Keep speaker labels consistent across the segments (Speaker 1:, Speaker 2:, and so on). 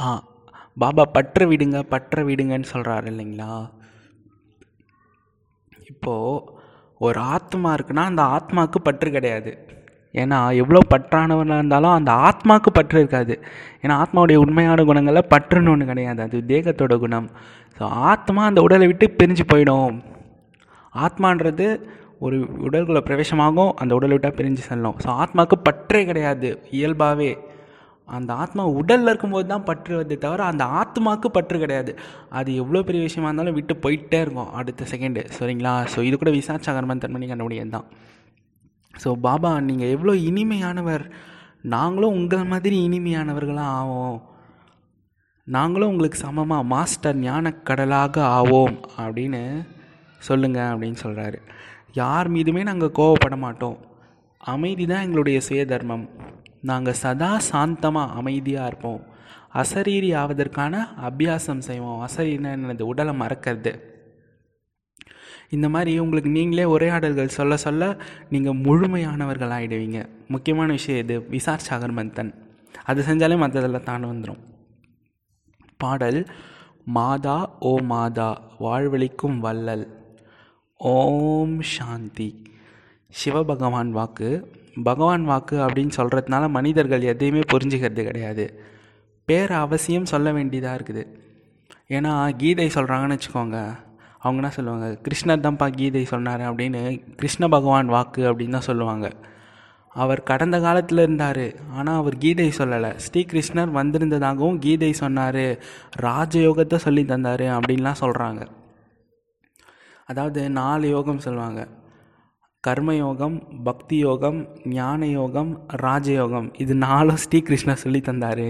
Speaker 1: ஆ பாபா பற்ற விடுங்க பற்ற விடுங்கன்னு சொல்கிறாரு இல்லைங்களா? இப்போது ஒரு ஆத்மா இருக்குன்னா அந்த ஆத்மாவுக்கு பற்று கிடையாது. ஏன்னா எவ்வளோ பற்றானவனாக இருந்தாலும் அந்த ஆத்மாவுக்கு பற்று இருக்காது. ஏன்னா ஆத்மாவுடைய உண்மையான குணங்களில் பற்றுன்னு ஒன்று கிடையாது. அது தேகத்தோட குணம். ஸோ ஆத்மா அந்த உடலை விட்டு பிரிஞ்சு போயிடும். ஆத்மான்றது ஒரு உடல்குள்ள பிரவேசமாகும் அந்த உடலை விட்டால் பிரிஞ்சு செல்லும். ஸோ ஆத்மாவுக்கு பற்றே கிடையாது இயல்பாகவே அந்த ஆத்மா உடலில் இருக்கும்போது தான் பற்று வருதே தவிர அந்த ஆத்மாவுக்கு பற்று கிடையாது. அது எவ்வளோ பெரிய விஷயமா இருந்தாலும் விட்டு போயிட்டே இருக்கும் அடுத்த செகண்டு சரிங்களா? ஸோ இது கூட விசாச்சாகரமன் தன்மணி கண்டுபிடிக்கிறது தான். ஸோ பாபா நீங்கள் எவ்வளோ இனிமையானவர். நாங்களும் உங்கள் மாதிரி இனிமையானவர்களாக ஆவோம். நாங்களும் உங்களுக்கு சமமாக மாஸ்டர் ஞானக்கடலாக ஆவோம் அப்படின்னு சொல்லுங்க அப்படின்னு சொல்கிறாரு யார் மீதுமே நாங்கள் கோவப்பட மாட்டோம். அமைதி தான் எங்களுடைய சுயதர்மம். நாங்கள் சதா சாந்தமாக அமைதியாக இருப்போம். அசரீரி ஆவதற்கான அபியாசம் செய்வோம். அசரீரினா என்னது? உடலை மறக்கிறது. இந்த மாதிரி உங்களுக்கு நீங்களே உரையாடல்கள் சொல்ல சொல்ல நீங்கள் முழுமையானவர்கள் ஆகிடுவீங்க முக்கியமான விஷயம் இது. விசார் சாகர் மந்தன் அது செஞ்சாலே மற்றதெல்லாம் தாண்டு வந்துடும் பாடல் மாதா ஓ மாதா வாழ்வழிக்கும் வள்ளல். ஓம் சாந்தி. சிவபகவான் வாக்கு. பகவான் வாக்கு அப்படின்னு சொல்கிறதுனால மனிதர்கள் எதையுமே புரிஞ்சுக்கிறது கிடையாது. பேர் அவசியம் சொல்ல வேண்டியதாக இருக்குது. ஏன்னா கீதை சொல்கிறாங்கன்னு வச்சுக்கோங்க. அவங்க என்ன சொல்லுவாங்க? கிருஷ்ணர் தான்ப்பா கீதை சொன்னார் அப்படின்னு கிருஷ்ண பகவான் வாக்கு அப்படின்னு தான் சொல்லுவாங்க. அவர் கடந்த காலத்தில் இருந்தார் ஆனால் அவர் கீதை சொல்லலை. ஸ்ரீகிருஷ்ணர் வந்திருந்ததாகவும் கீதை சொன்னார். ராஜயோகத்தை சொல்லி தந்தார் அப்படின்லாம் சொல்கிறாங்க அதாவது நாலு யோகம் சொல்லுவாங்க. கர்மயோகம் பக்தி யோகம் ஞான யோகம் ராஜயோகம். இது நாலும் ஸ்ரீகிருஷ்ணர் சொல்லி தந்தார்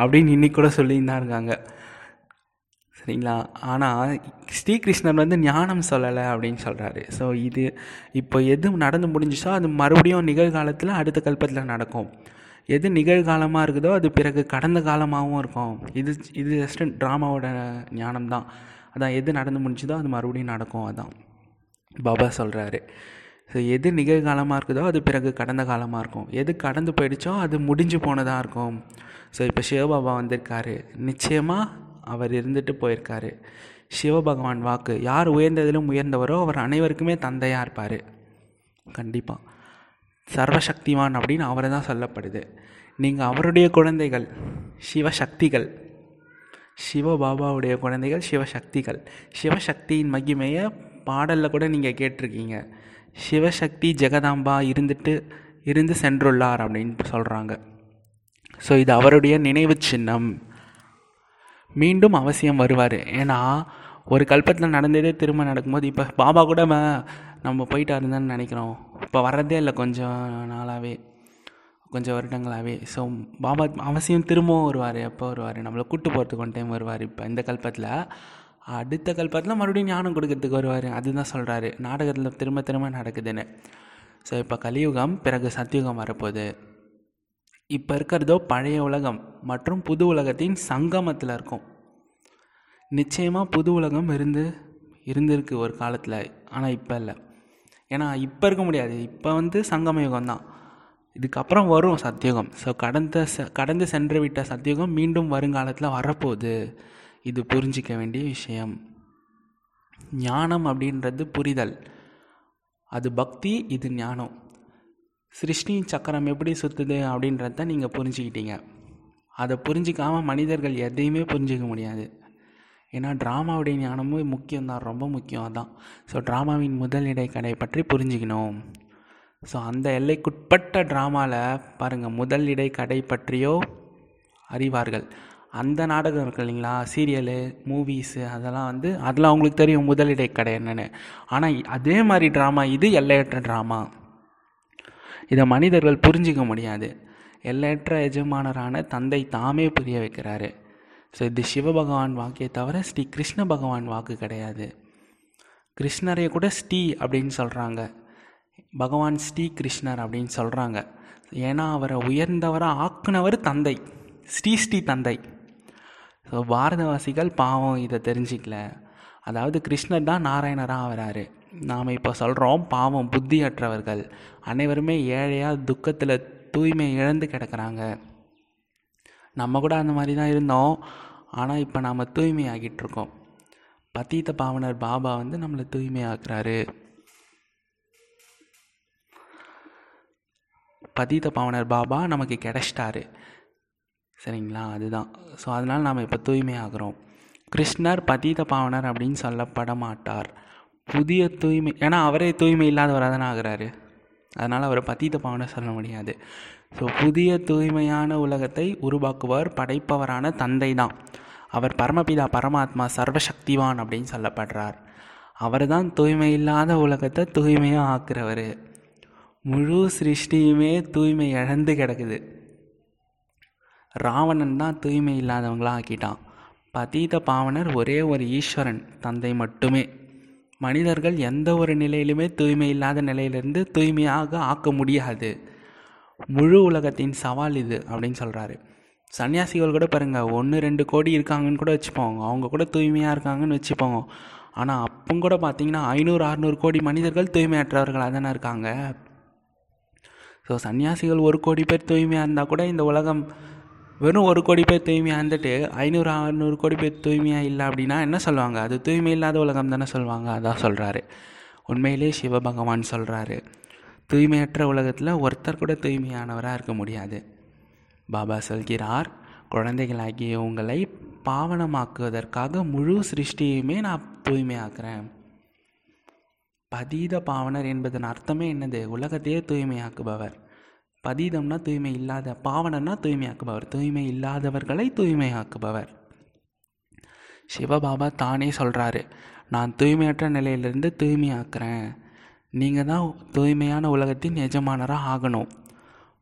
Speaker 1: அப்படின்னு இன்னைக்கு கூட சொல்லியிருந்தா இருக்காங்க. சரிங்களா? ஆனால் ஸ்ரீகிருஷ்ணர் வந்து ஞானம் சொல்லலை அப்படின்னு சொல்கிறாரு ஸோ இது இப்போ எது நடந்து முடிஞ்சிச்சோ அது மறுபடியும் நிகழ்காலத்தில் அடுத்த கல்பத்தில் நடக்கும். எது நிகழ்காலமாக இருக்குதோ அது பிறகு கடந்த காலமாகவும் இருக்கும். இது இது ஜஸ்ட் ட்ராமாவோட ஞானம் தான். அதான் எது நடந்து முடிஞ்சுதோ அது மறுபடியும் நடக்கும் அதான். பாபா சொல்கிறாரு ஸோ எது நிகழ்காலமாக இருக்குதோ அது பிறகு கடந்த காலமாக இருக்கும். எது கடந்து போயிடுச்சோ அது முடிஞ்சு போனதாக இருக்கும். ஸோ இப்போ சிவபாபா வந்திருக்காரு. நிச்சயமாக அவர் இருந்துட்டு போயிருக்காரு. சிவபகவான் வாக்கு யார் உயர்ந்ததிலும் உயர்ந்தவரோ அவர் அனைவருக்குமே தந்தையாக இருப்பார். கண்டிப்பாக சர்வசக்திவான் அப்படின்னு அவரை தான் சொல்லப்படுது. நீங்கள் அவருடைய குழந்தைகள் சிவசக்திகள். சிவபாபாவுடைய குழந்தைகள் சிவசக்திகள். சிவசக்தியின் மகிமையை பாடலில் கூட நீங்கள் கேட்டிருக்கீங்க. சிவசக்தி ஜெகதாம்பா இருந்துட்டு இருந்து சென்றுள்ளார் அப்படின்னு சொல்கிறாங்க ஸோ இது அவருடைய நினைவு சின்னம். மீண்டும் அவசியம் வருவார். ஏன்னா ஒரு கல்பத்தில் நடந்ததே திரும்ப நடக்கும்போது இப்போ பாபா கூட நம்ம போயிட்டாருந்தான்னு நினைக்கிறோம். இப்போ வர்றதே இல்லை கொஞ்சம் நாளாகவே கொஞ்சம் வருடங்களாகவே ஸோ பாபா அவசியம் திரும்பவும் வருவார். எப்போ வருவார்? நம்மளை கூட்டு போகிறதுக்கு ஒன் டைம் வருவார் இப்போ இந்த கல்பத்தில். அடுத்த கல்பத்தில் மறுபடியும் ஞானம் கொடுக்கறதுக்கு வருவார். அதுதான் சொல்கிறாரு நாடகத்தில் திரும்ப திரும்ப நடக்குதுன்னு. ஸோ இப்போ கலியுகம் பிறகு சத்தியுகம் வரப்போகுது. இப்போ இருக்கிறதோ பழைய உலகம் மற்றும் புது உலகத்தின் சங்கமத்தில் இருக்கும். நிச்சயமாக புது உலகம் இருந்து இருந்திருக்கு ஒரு காலத்தில் ஆனால் இப்போ இல்லை. ஏன்னா இப்போ இருக்க முடியாது. இப்போ வந்து சங்கம யுகம் தான். இதுக்கப்புறம் வரும் சத்தியுகம். ஸோ கடந்த ச கடந்து சென்று விட்ட சத்தியுகம் மீண்டும் வருங்காலத்தில் வரப்போகுது. இது புரிஞ்சிக்க வேண்டிய விஷயம். ஞானம் அப்படின்றது புரிதல். அது பக்தி இது ஞானம். சிருஷ்டி சக்கரம் எப்படி சுற்றுது அப்படின்றத நீங்கள் புரிஞ்சுக்கிட்டீங்க. அதை புரிஞ்சிக்காமல் மனிதர்கள் எதையுமே புரிஞ்சிக்க முடியாது. ஏன்னா ட்ராமாவுடைய ஞானமும் முக்கியம்தான் ரொம்ப முக்கியம் அதான். ஸோ ட்ராமாவின் முதல் இடைக்கடை பற்றி புரிஞ்சுக்கணும். ஸோ அந்த எல்லைக்குட்பட்ட ட்ராமாவில் பாருங்கள் முதல் இடைக்கடை பற்றியோ அறிவார்கள். அந்த நாடகம் இருக்கு இல்லைங்களா? சீரியலு மூவிஸு அதெல்லாம் வந்து அதெல்லாம் அவங்களுக்கு தெரியும் முதலிடை கடை என்னென்னு. ஆனால் அதே மாதிரி ட்ராமா இது எல்லையற்ற ட்ராமா இதை மனிதர்கள் புரிஞ்சிக்க முடியாது. எல்லையற்ற எஜமானரான தந்தை தாமே புரிய வைக்கிறாரு. ஸோ இது சிவபகவான் வாக்கே தவிர ஸ்ரீ கிருஷ்ண பகவான் வாக்கு கிடையாது. கிருஷ்ணரை கூட ஸ்ரீ அப்படின்னு சொல்கிறாங்க பகவான் ஸ்ரீ கிருஷ்ணர் அப்படின்னு சொல்கிறாங்க ஏன்னா அவரை உயர்ந்தவராக ஆக்குனவர் தந்தை. ஸ்ரீ ஸ்ரீ தந்தை. ஸோ பாரதவாசிகள் பாவம் இதை தெரிஞ்சிக்கல. அதாவது கிருஷ்ணர் தான் நாராயணராக ஆகிறாரு நாம் இப்போ சொல்கிறோம் பாவம் புத்தியற்றவர்கள். அனைவருமே ஏழையாக துக்கத்தில் தூய்மை இழந்து கிடக்கிறாங்க. நம்ம கூட அந்த மாதிரி தான் இருந்தோம். ஆனால் இப்போ நாம் தூய்மையாகிட்டுருக்கோம் பத்தீத்த பாவனர் பாபா வந்து நம்மளை தூய்மையாக்குறாரு. பதீத பாவனர் பாபா நமக்கு கிடைச்சிட்டாரு. சரிங்களா? அதுதான். ஸோ அதனால் நாம் இப்போ தூய்மையாகிறோம். கிருஷ்ணர் பதீத பாவனர் அப்படின்னு சொல்லப்பட மாட்டார் புதிய தூய்மை ஏன்னா அவரே தூய்மை இல்லாதவராக தானே ஆகிறாரு. அதனால் அவரை பதீத பாவனர் சொல்ல முடியாது. ஸோ புதிய தூய்மையான உலகத்தை உருவாக்குவர் படைப்பவரான தந்தை தான். அவர் பரமபிதா பரமாத்மா சர்வசக்திவான் அப்படின்னு சொல்லப்படுறார். அவர் தான் தூய்மை இல்லாத உலகத்தை தூய்மையாக ஆக்குறவர். முழு சிருஷ்டியுமே தூய்மை இழந்து கிடக்குது. ராவணன் தான் தூய்மை இல்லாதவங்களாக ஆக்கிட்டான் பதீத பாவனர் ஒரே ஒரு ஈஸ்வரன் தந்தை மட்டுமே. மனிதர்கள் எந்த ஒரு நிலையிலுமே தூய்மை இல்லாத நிலையிலிருந்து தூய்மையாக ஆக்க முடியாது. முழு உலகத்தின் சவால் இது அப்படின்னு சொல்கிறாரு சன்னியாசிகள் கூட பாருங்கள் ஒன்று ரெண்டு கோடி இருக்காங்கன்னு கூட வச்சுப்போங்க. அவங்க கூட தூய்மையாக இருக்காங்கன்னு வச்சுப்போங்க. ஆனால் அப்போ கூட பார்த்தீங்கன்னா ஐநூறு அறநூறு கோடி மனிதர்கள் தூய்மையற்றவர்களாக தானே இருக்காங்க. ஸோ சன்னியாசிகள் ஒரு கோடி பேர் தூய்மையாக இருந்தால் கூட இந்த உலகம் வெறும் ஒரு கோடி பேர் தூய்மையாக இருந்துட்டு ஐநூறு அறநூறு கோடி பேர் தூய்மையாக இல்லை அப்படின்னா என்ன சொல்லுவாங்க? அது தூய்மை இல்லாத உலகம் தானே சொல்லுவாங்க. அதான் சொல்கிறாரு உண்மையிலே சிவபகவான் சொல்கிறாரு தூய்மையற்ற உலகத்தில் ஒருத்தர் கூட தூய்மையானவராக இருக்க முடியாது. பாபா சொல்கிறார் குழந்தைகளாகிய உங்களை பாவனமாக்குவதற்காக முழு சிருஷ்டியுமே நான் தூய்மையாக்குறேன். பதீத பாவனர் என்பதன் அர்த்தமே என்னது? உலகத்தையே தூய்மையாக்குபவர். பதீதம்னா தூய்மை இல்லாத பாவனன்னா தூய்மையாக்குபவர். தூய்மை இல்லாதவர்களை தூய்மையாக்குபவர். சிவபாபா தானே சொல்கிறாரு நான் தூய்மையற்ற நிலையிலிருந்து தூய்மையாக்குறேன். நீங்கள் தான் தூய்மையான உலகத்தின் எஜமானராக ஆகணும்.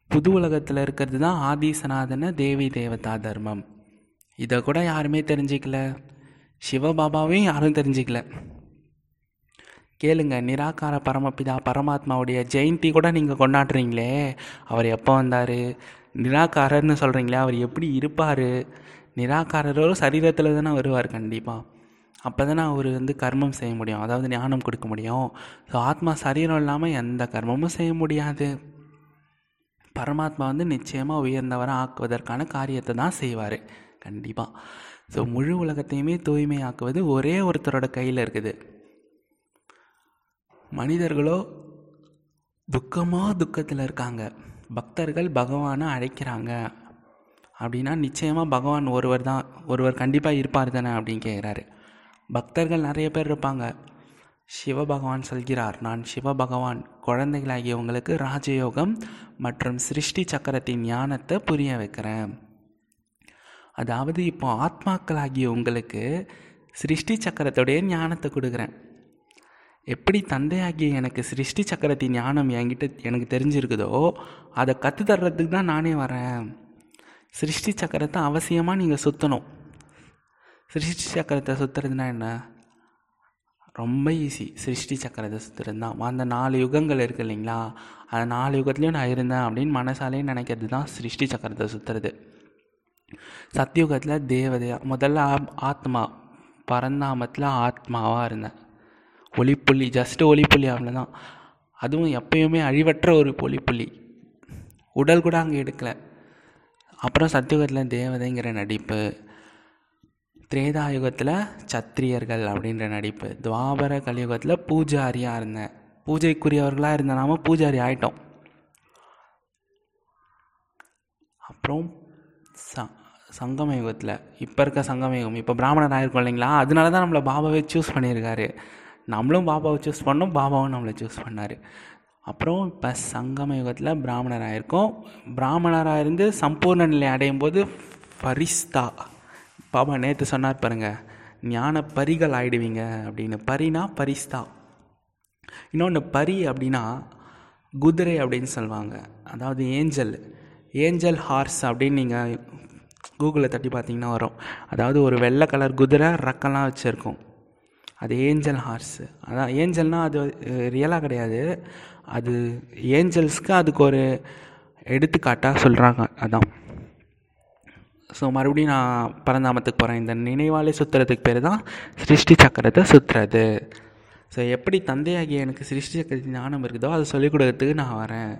Speaker 1: புது உலகத்தில் இருக்கிறது தான் ஆதிசநாதன தேவி தேவதா தர்மம். இதை கூட யாருமே தெரிஞ்சிக்கல. சிவபாபாவையும் யாரும் தெரிஞ்சிக்கல. கேளுங்க நிராகார பரமபிதா பரமாத்மாவுடைய ஜெயந்தி கூட நீங்கள் கொண்டாடுறீங்களே. அவர் எப்போ வந்தார்? நிராகாரர்னு சொல்கிறீங்களே அவர் எப்படி இருப்பார்? நிராகாரரோட சரீரத்தில் தானே வருவார் கண்டிப்பாக அப்போ தானே அவர் வந்து கர்மம் செய்ய முடியும் அதாவது ஞானம் கொடுக்க முடியும். ஸோ ஆத்மா சரீரம் இல்லாமல் எந்த கர்மமும் செய்ய முடியாது. பரமாத்மா வந்து நிச்சயமாக உயர்ந்தவரை ஆக்குவதற்கான காரியத்தை தான் செய்வார் கண்டிப்பாக ஸோ முழு உலகத்தையுமே தூய்மையாக்குவது ஒரே ஒருத்தரோட கையில் இருக்குது. மனிதர்களோ துக்கமாக துக்கத்தில் இருக்காங்க. பக்தர்கள் பகவானை அழைக்கிறாங்க. அப்படின்னா நிச்சயமாக பகவான் ஒருவர் தான் ஒருவர் கண்டிப்பாக இருப்பார் தானே அப்படின்னு கேட்குறாரு பக்தர்கள் நிறைய பேர் இருப்பாங்க. சிவபகவான் சொல்கிறார் நான் சிவபகவான் குழந்தைகளாகிய உங்களுக்கு ராஜயோகம் மற்றும் சிருஷ்டி சக்கரத்தின் ஞானத்தை புரிய வைக்கிறேன். அதாவது இப்போ ஆத்மாக்களாகிய உங்களுக்கு சிருஷ்டி சக்கரத்துடைய ஞானத்தை கொடுக்குறேன். எப்படி தந்தையாகிய எனக்கு சிருஷ்டி சக்கரத்தின் ஞானம் என்கிட்ட எனக்கு தெரிஞ்சிருக்குதோ அதை கற்று தர்றதுக்கு தான் நானே வரேன். சிருஷ்டி சக்கரத்தை அவசியமாக நீங்கள் சுற்றணும் சிருஷ்டி சக்கரத்தை சுற்றுறதுனா என்ன? ரொம்ப ஈஸி சிருஷ்டி சக்கரத்தை சுற்றுறது தான் அந்த நாலு யுகங்கள் இருக்குது இல்லைங்களா? அந்த நாலு யுகத்துலேயும் நான் இருந்தேன் அப்படின்னு மனசாலே நினைக்கிறது தான் சிருஷ்டி சக்கரத்தை சுற்றுறது சத்தியுகத்தில் தேவதையாக முதல்ல ஆத்மா பரந்தாமத்தில் ஆத்மாவாக இருந்தேன். ஒளிப்புள்ளி ஜஸ்ட்டு ஒளிப்புள்ளி அவ்வளோதான் அதுவும் எப்பயுமே அழிவற்ற ஒரு ஒளிப்புள்ளி. உடல் கூட அங்கே எடுக்கலை. அப்புறம் சத்தியுகத்தில் தேவதைங்கிற நடிப்பு திரேதாயுகத்தில் சத்திரியர்கள் அப்படின்ற நடிப்பு துவாபர கலியுகத்தில் பூஜாரியாக இருந்தேன் பூஜைக்குரியவர்களாக இருந்த நாம பூஜாரி ஆயிட்டோம். அப்புறம் ச சங்கம யுகத்தில் இப்போ இருக்க சங்கம யுகம் இப்போ பிராமணர் ஆயிருக்கோம் இல்லைங்களா? அதனால தான் நம்மளை பாபாவே சூஸ் பண்ணியிருக்காரு. நம்மளும் பாபாவை சூஸ் பண்ணோம் பாபாவும் நம்மளை சூஸ் பண்ணார். அப்புறம் இப்போ சங்கம யுகத்தில் பிராமணராக இருக்கோம் பிராமணராக இருந்து சம்பூர்ண நிலை அடையும் போது பரிஸ்தா. பாபா நேற்று சொன்னார் பாருங்கள் ஞான பரிகள் ஆயிடுவீங்க அப்படின்னு. பரினா பரிஸ்தா. இன்னொன்று பரி அப்படின்னா குதிரை அப்படின்னு சொல்லுவாங்க. அதாவது ஏஞ்சல். ஏஞ்சல் ஹார்ஸ் அப்படின்னு நீங்கள் கூகுளில் தட்டி பார்த்தீங்கன்னா வரும். அதாவது ஒரு வெள்ளை கலர் குதிரை ரக்கெல்லாம் வச்சுருக்கோம். அது ஏஞ்சல் ஹார்ஸு. அதான் ஏஞ்சல்னால் அது ரியலாக கிடையாது. அது ஏஞ்சல்ஸ்க்கு அதுக்கு ஒரு எடுத்துக்காட்டாக சொல்கிறாங்க அதான். ஸோ மறுபடியும் நான் பரந்தாமத்துக்கு போகிறேன் இந்த நினைவாலே சுற்றுறதுக்கு பேர் தான் சிருஷ்டி சக்கரத்தை சுற்றுறது ஸோ எப்படி தந்தையாகிய எனக்கு சிருஷ்டி சக்கரத்தின் ஞானம் இருக்குதோ அதை சொல்லிக் கொடுக்கறதுக்கு நான் வரேன்.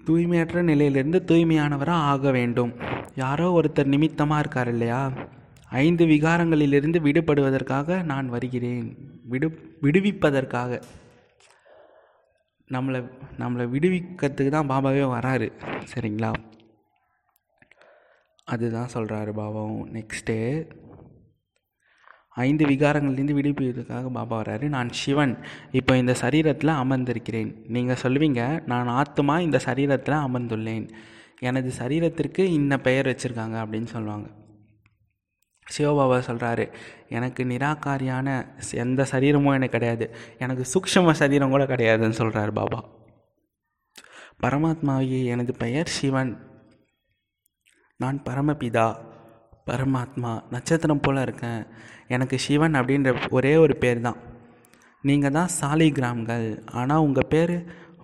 Speaker 1: தூய்மையற்ற நிலையிலிருந்து தூய்மையானவராக ஆக வேண்டும். யாரோ ஒருத்தர் நிமித்தமாக இருக்கார் இல்லையா? ஐந்து விகாரங்களிலிருந்து விடுபடுவதற்காக நான் வருகிறேன். விடு விடுவிப்பதற்காக. நம்மளை நம்மளை விடுவிக்கிறதுக்கு தான் பாபாவே வராரு. சரிங்களா? அதுதான் சொல்கிறாரு பாபாவும் நெக்ஸ்ட்டு ஐந்து விகாரங்கள்லேருந்து விடுவிப்பதற்காக பாபா வராரு. நான் சிவன். இப்போ இந்த சரீரத்தில் அமர்ந்திருக்கிறேன். நீங்கள் சொல்லுவீங்க நான் ஆத்மா இந்த சரீரத்தில் அமர்ந்துள்ளேன். எனது சரீரத்திற்கு இன்ன பெயர் வச்சுருக்காங்க அப்படின்னு சொல்லுவாங்க. சிவபாபா சொல்கிறாரு எனக்கு நிராகாரியான எந்த சரீரமும் எனக்கு கிடையாது. எனக்கு சூக்ஷம சரீரம் கூட கிடையாதுன்னு சொல்கிறார் பாபா. பரமாத்மாவே எனது பெயர் சிவன். நான் பரமபிதா பரமாத்மா நட்சத்திரம் போல் இருக்கேன். எனக்கு சிவன் அப்படின்ற ஒரே ஒரு பேர் தான். நீங்கள் தான் சாலிகிராம்கள். ஆனால் உங்கள் பேர்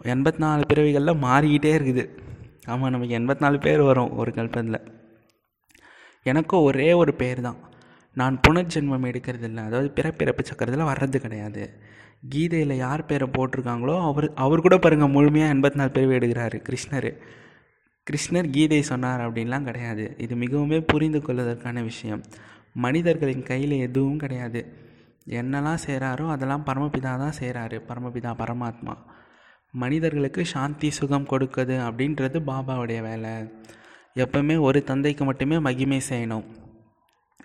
Speaker 1: எண்பத்தி நாலு பிறவிகளில் மாறிக்கிட்டே இருக்குது. ஆமாம் நமக்கு எண்பத்தி நாலு பேர் வரும் ஒரு கல்பத்தில். எனக்கும் ஒரே ஒரு பேர் தான் நான் புனர்ஜென்மம் எடுக்கிறது இல்லை அதாவது பிறப்பிறப்பு சக்கரத்தில் வர்றது கிடையாது. கீதையில் யார் பேரை போட்டிருக்காங்களோ அவர் அவர் கூட பாருங்கள் முழுமையாக எண்பத்தி நாலு பிறவி எடுக்கிறாரு கிருஷ்ணர். கிருஷ்ணர் கீதை சொன்னார் அப்படின்லாம் கிடையாது. இது மிகவுமே புரிந்து கொள்வதற்கான விஷயம். மனிதர்களின் கையில் எதுவும் கிடையாது. என்னெல்லாம் செய்கிறாரோ அதெல்லாம் பரமபிதா தான் செய்கிறாரு பரமபிதா பரமாத்மா. மனிதர்களுக்கு சாந்தி சுகம் கொடுக்குது அப்படின்றது பாபாவுடைய வேலை. எப்பவுமே ஒரு தந்தைக்கு மட்டுமே மகிமை செய்யணும்.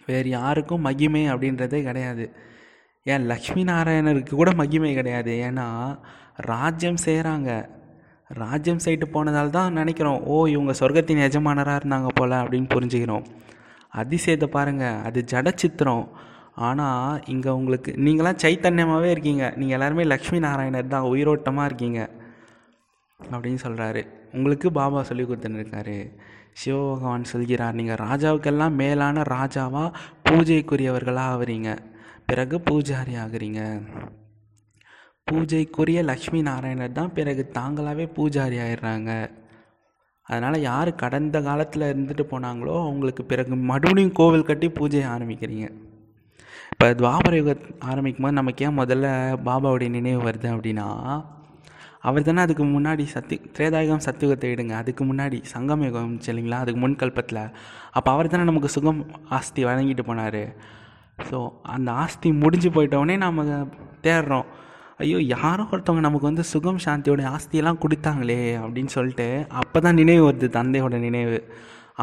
Speaker 1: வேறு யாருக்கும் மகிமை அப்படின்றதே கிடையாது. ஏன் லக்ஷ்மி நாராயணருக்கு கூட மகிமை கிடையாது. ஏன்னா ராஜ்யம் செய்கிறாங்க ராஜ்யம் சைட்டு போனதால் தான் நினைக்கிறோம் ஓ இவங்க சொர்க்கத்தின் எஜமானராக இருந்தாங்க போல் அப்படின்னு புரிஞ்சுக்கிறோம். அதிசயத்தை பாருங்கள் அது ஜட சித்திரம் ஆனால் இங்கே உங்களுக்கு நீங்களாம் சைத்தன்யமாகவே இருக்கீங்க. நீங்கள் எல்லாருமே லக்ஷ்மி நாராயணர் தான் உயிரோட்டமாக இருக்கீங்க. அப்படின்னு சொல்கிறாரு உங்களுக்கு பாபா சொல்லி கொடுத்துன்னு இருக்காரு. சிவபகவான் சொல்கிறார் நீங்கள் ராஜாவுக்கெல்லாம் மேலான ராஜாவாக பூஜைக்குரியவர்களாக ஆகுறீங்க பிறகு பூஜாரி ஆகுறீங்க. பூஜைக்குரிய லக்ஷ்மி நாராயணர் தான் பிறகு தாங்களாகவே பூஜாரி ஆயிடுறாங்க. அதனால் யார் கடந்த காலத்தில் இருந்துட்டு போனாங்களோ அவங்களுக்கு பிறகு மறுபடியும் கோவில் கட்டி பூஜை ஆரம்பிக்கிறீங்க. இப்போ துவாபர யுக ஆரம்பிக்கும் போது நமக்கு ஏன் முதல்ல பாபாவுடைய நினைவு வருது அப்படின்னா அவர் தானே அதுக்கு முன்னாடி சத்தி திரேதாயகம் சத்தியுகத்தை விடுங்க அதுக்கு முன்னாடி சங்கம் யுகம் சரிங்களா? அதுக்கு முன் கல்பத்தில். அப்போ அவர் தானே நமக்கு சுகம் ஆஸ்தி வழங்கிட்டு போனார். ஸோ அந்த ஆஸ்தி முடிஞ்சு போயிட்டோடனே நம்ம தேடுறோம். ஐயோ யாரோ ஒருத்தவங்க நமக்கு வந்து சுகம் சாந்தியோட ஆஸ்தியெல்லாம் கொடுத்தாங்களே அப்படின்னு சொல்லிட்டு அப்போ தான் நினைவு வருது தந்தையோட நினைவு.